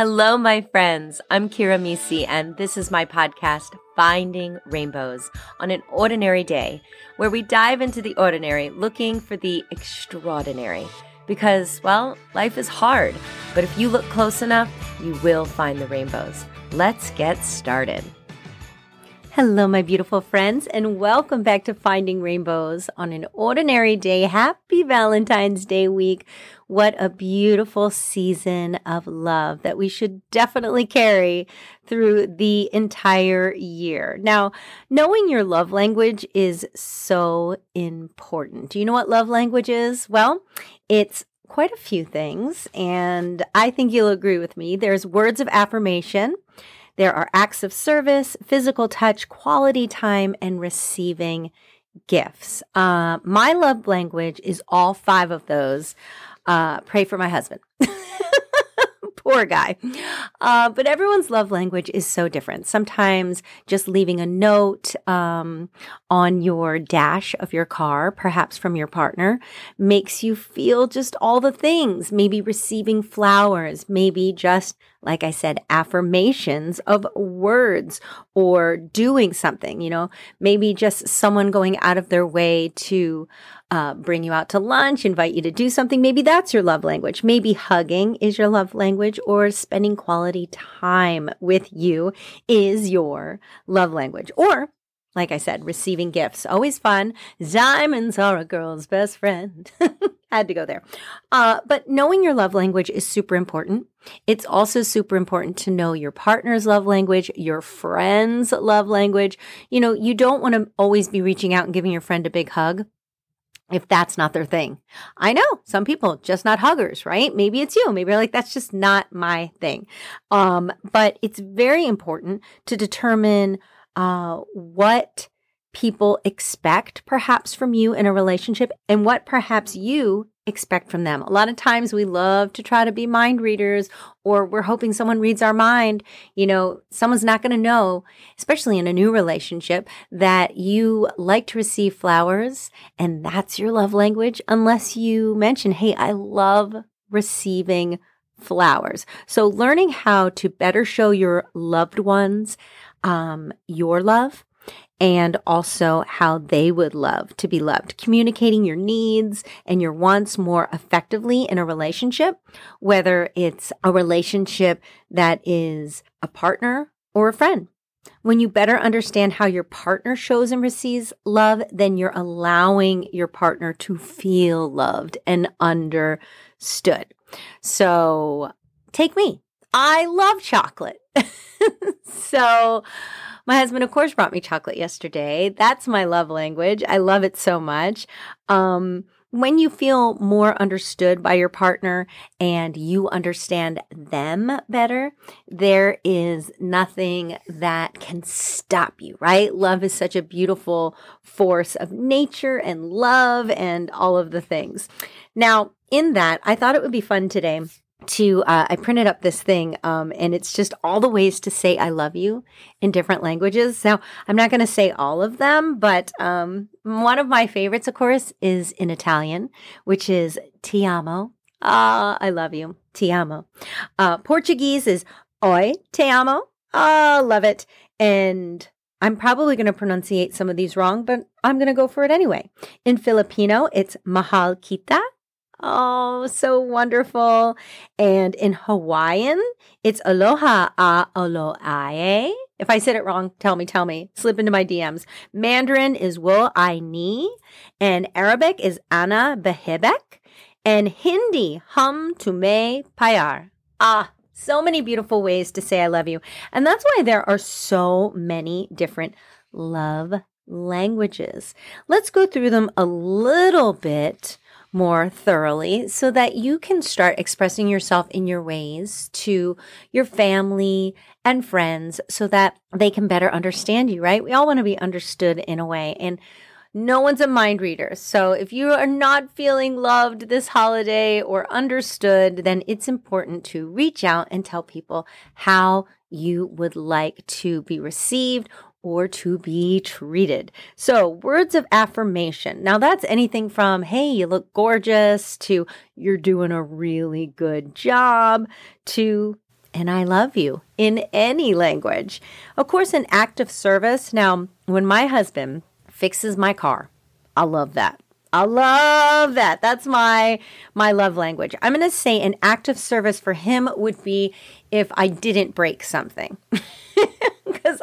Hello, my friends. I'm Kira Mesi, and this is my podcast, Finding Rainbows, on an ordinary day, where we dive into the ordinary looking for the extraordinary. Because, well, life is hard, but if you look close enough, you will find the rainbows. Let's get started. Hello, my beautiful friends, and welcome back to Finding Rainbows on an ordinary day. Happy Valentine's Day week. What a beautiful season of love that we should definitely carry through the entire year. Now, knowing your love language is so important. Do you know what love language is? Well, it's quite a few things, and I think you'll agree with me. There's words of affirmation. There are acts of service, physical touch, quality time, and receiving gifts. Uh, my love language is all five of those. Uh, pray for my husband. Poor guy. Uh, but everyone's love language is so different. Sometimes just leaving a note um, on your dash of your car, perhaps from your partner, makes you feel just all the things. Maybe receiving flowers, maybe just like I said, affirmations of words or doing something, you know, maybe just someone going out of their way to uh, bring you out to lunch, invite you to do something. Maybe that's your love language. Maybe hugging is your love language or spending quality time with you is your love language. Or like I said, receiving gifts, always fun. Diamonds are a girl's best friend. Had to go there. Uh, but knowing your love language is super important. It's also super important to know your partner's love language, your friend's love language. You know, you don't want to always be reaching out and giving your friend a big hug if that's not their thing. I know some people just not huggers, right? Maybe it's you. Maybe like, that's just not my thing. Um, but it's very important to determine uh, what people expect perhaps from you in a relationship and what perhaps you expect from them. A lot of times we love to try to be mind readers or we're hoping someone reads our mind. You know, someone's not going to know, especially in a new relationship, that you like to receive flowers and that's your love language unless you mention, Hey, I love receiving flowers. So learning how to better show your loved ones, um, your love and also how they would love to be loved. Communicating your needs and your wants more effectively in a relationship, whether it's a relationship that is a partner or a friend. When you better understand how your partner shows and receives love, then you're allowing your partner to feel loved and understood. So take me. I love chocolate. so, my husband, of course, brought me chocolate yesterday. That's my love language. I love it so much. Um, when you feel more understood by your partner and you understand them better, there is nothing that can stop you, right? Love is such a beautiful force of nature and love and all of the things. Now, in that, I thought it would be fun today to uh, I printed up this thing, um, and it's just all the ways to say "I love you" in different languages. Now, I'm not going to say all of them, but um, one of my favorites, of course, is in Italian, which is "Ti amo." Ah, I love you, "Ti amo." Uh, Portuguese is "Oi, te amo." Ah, love it. And I'm probably going to pronunciate some of these wrong, but I'm going to go for it anyway. In Filipino, it's mahal kita. Oh, so wonderful. And in Hawaiian, it's aloha a aloae. If I said it wrong, tell me, tell me. Slip into my DMs. Mandarin is wo I ni, and Arabic is ana behebek, and Hindi hum tume payar. Ah, so many beautiful ways to say I love you. And that's why there are so many different love languages. Let's go through them a little bit more thoroughly so that you can start expressing yourself in your ways to your family and friends so that they can better understand you, right? We all want to be understood in a way. And no one's a mind reader. So if you are not feeling loved this holiday or understood, then it's important to reach out and tell people how you would like to be received or to be treated. So, words of affirmation. Now, that's anything from, hey, you look gorgeous, to you're doing a really good job, to and I love you in any language. Of course, an act of service. Now, when my husband fixes my car, I love that. I love that. That's my my love language. I'm going to say an act of service for him would be if I didn't break something.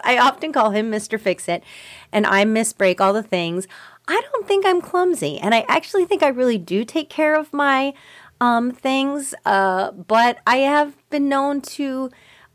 I often call him Mr. Fix It and I misbreak all the things. I don't think I'm clumsy and I actually think I really do take care of my um, things, uh, but I have been known to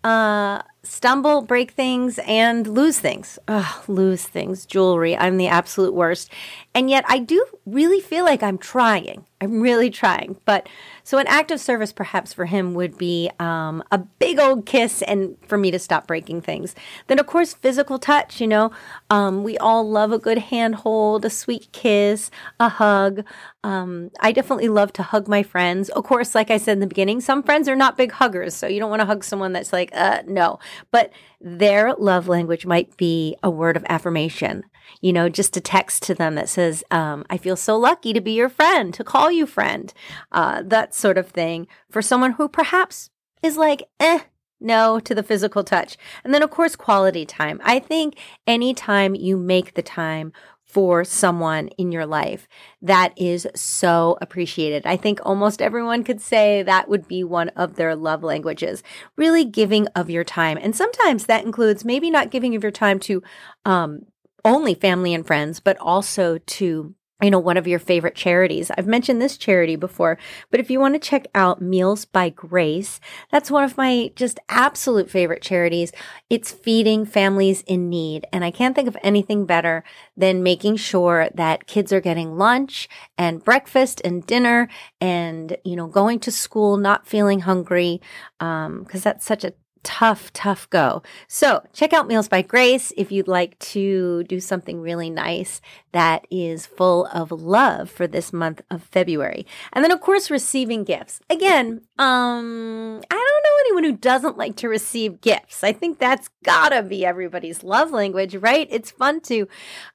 uh, stumble, break things, and lose things. Ugh, lose things, jewelry. I'm the absolute worst. And yet I do really feel like I'm trying. I'm really trying. But so an act of service perhaps for him would be um, a big old kiss and for me to stop breaking things. Then, of course, physical touch. You know, um, we all love a good handhold, a sweet kiss, a hug. Um, I definitely love to hug my friends. Of course, like I said in the beginning, some friends are not big huggers. So you don't want to hug someone that's like, uh, no. But their love language might be a word of affirmation you know, just a text to them that says, um, I feel so lucky to be your friend, to call you friend, uh, that sort of thing for someone who perhaps is like, eh, no to the physical touch. And then, of course, quality time. I think anytime you make the time for someone in your life, that is so appreciated. I think almost everyone could say that would be one of their love languages. Really giving of your time. And sometimes that includes maybe not giving of your time to um, only family and friends, but also to you know, one of your favorite charities. I've mentioned this charity before, but if you want to check out Meals by Grace, that's one of my just absolute favorite charities. It's feeding families in need. And I can't think of anything better than making sure that kids are getting lunch and breakfast and dinner and, you know, going to school, not feeling hungry. Um, cause that's such a tough, tough go. So check out Meals by Grace if you'd like to do something really nice that is full of love for this month of February. And then of course receiving gifts. Again, um I don't know anyone who doesn't like to receive gifts. I think that's gotta be everybody's love language, right? It's fun to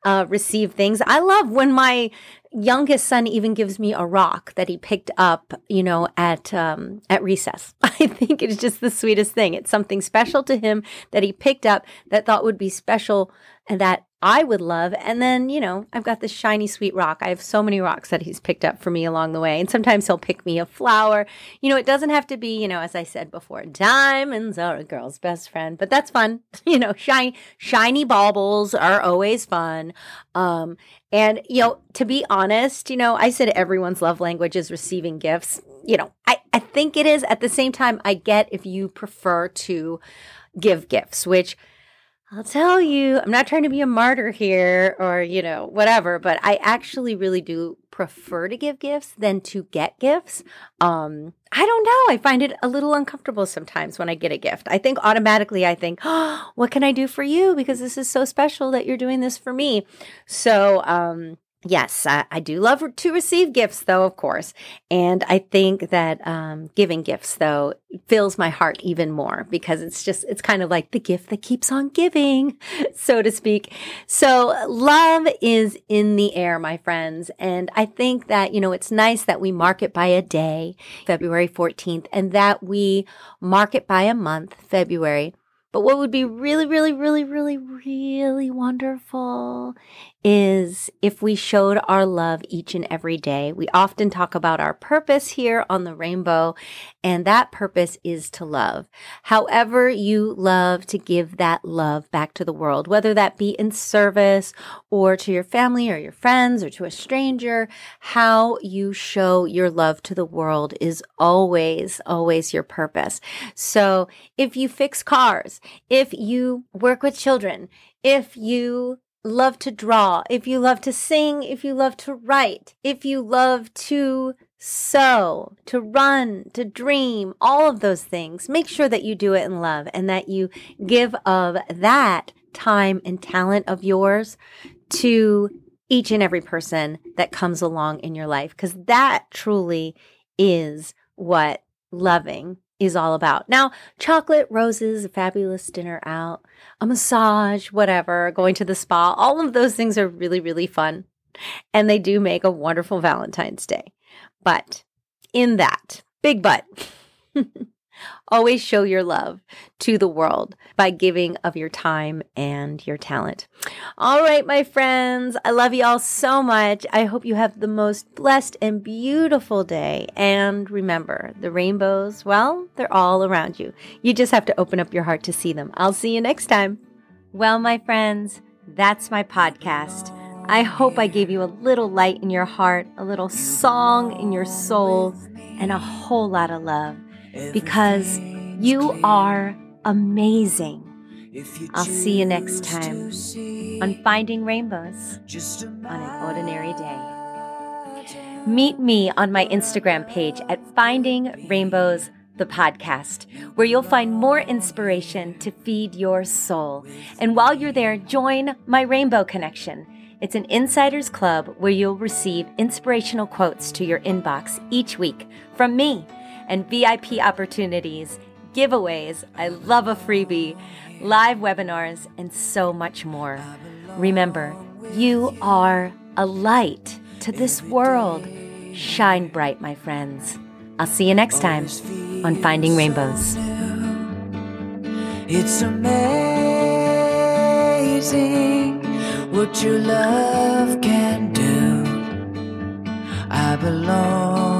uh, receive things. I love when my youngest son even gives me a rock that he picked up, you know, at um, at recess. I think it's just the sweetest thing. It's something special to him that he picked up that thought would be special and that I would love. And then, you know, I've got this shiny, sweet rock. I have so many rocks that he's picked up for me along the way. And sometimes he'll pick me a flower. You know, it doesn't have to be, you know, as I said before, diamonds are a girl's best friend, but that's fun. You know, shiny, shiny baubles are always fun. Um, and, you know, to be honest, you know, I said everyone's love language is receiving gifts. You know, I, I think it is. At the same time, I get if you prefer to give gifts, which, I'll tell you, I'm not trying to be a martyr here or, you know, whatever, but I actually really do prefer to give gifts than to get gifts. Um, I don't know. I find it a little uncomfortable sometimes when I get a gift. I think automatically I think, oh, what can I do for you? Because this is so special that you're doing this for me. So, um, Yes, I, I, do love to receive gifts, though, of course. And I think that um, giving gifts, though, fills my heart even more because it's just, it's kind of like the gift that keeps on giving, so to speak. So love is in the air, my friends. And I think that, you know, it's nice that we mark it by a day, February 14th, and that we mark it by a month, February. But what would be really, really, really, really, really wonderful is if we showed our love each and every day. We often talk about our purpose here on the rainbow, and that purpose is to love. However, you love to give that love back to the world, whether that be in service or to your family or your friends or to a stranger, how you show your love to the world is always, always your purpose. So if you fix cars, if you work with children, if you love to draw, if you love to sing, if you love to write, if you love to sew, to run, to dream, all of those things, make sure that you do it in love and that you give of that time and talent of yours to each and every person that comes along in your life, because that truly is what loving is all about. Now, chocolate, roses, a fabulous dinner out, a massage, whatever, going to the spa, all of those things are really, really fun. And they do make a wonderful Valentine's Day. But in that, big but, Always show your love to the world by giving of your time and your talent. All right, my friends, I love you all so much. I hope you have the most blessed and beautiful day. And remember, the rainbows, well, they're all around you. You just have to open up your heart to see them. I'll see you next time. Well, my friends, that's my podcast. I hope I gave you a little light in your heart, a little song in your soul, and a whole lot of love because you are amazing. I'll see you next time on Finding Rainbows on an Ordinary Day. Meet me on my Instagram page at Finding Rainbows the podcast, where you'll find more inspiration to feed your soul. And while you're there, join my Rainbow Connection. It's an insiders club where you'll receive inspirational quotes to your inbox each week from me and VIP opportunities, giveaways. I love a freebie, live webinars, and so much more. Remember, you are a light to this world. Shine bright, my friends. I'll see you next time on Finding Rainbows. It's amazing what your love can do. I belong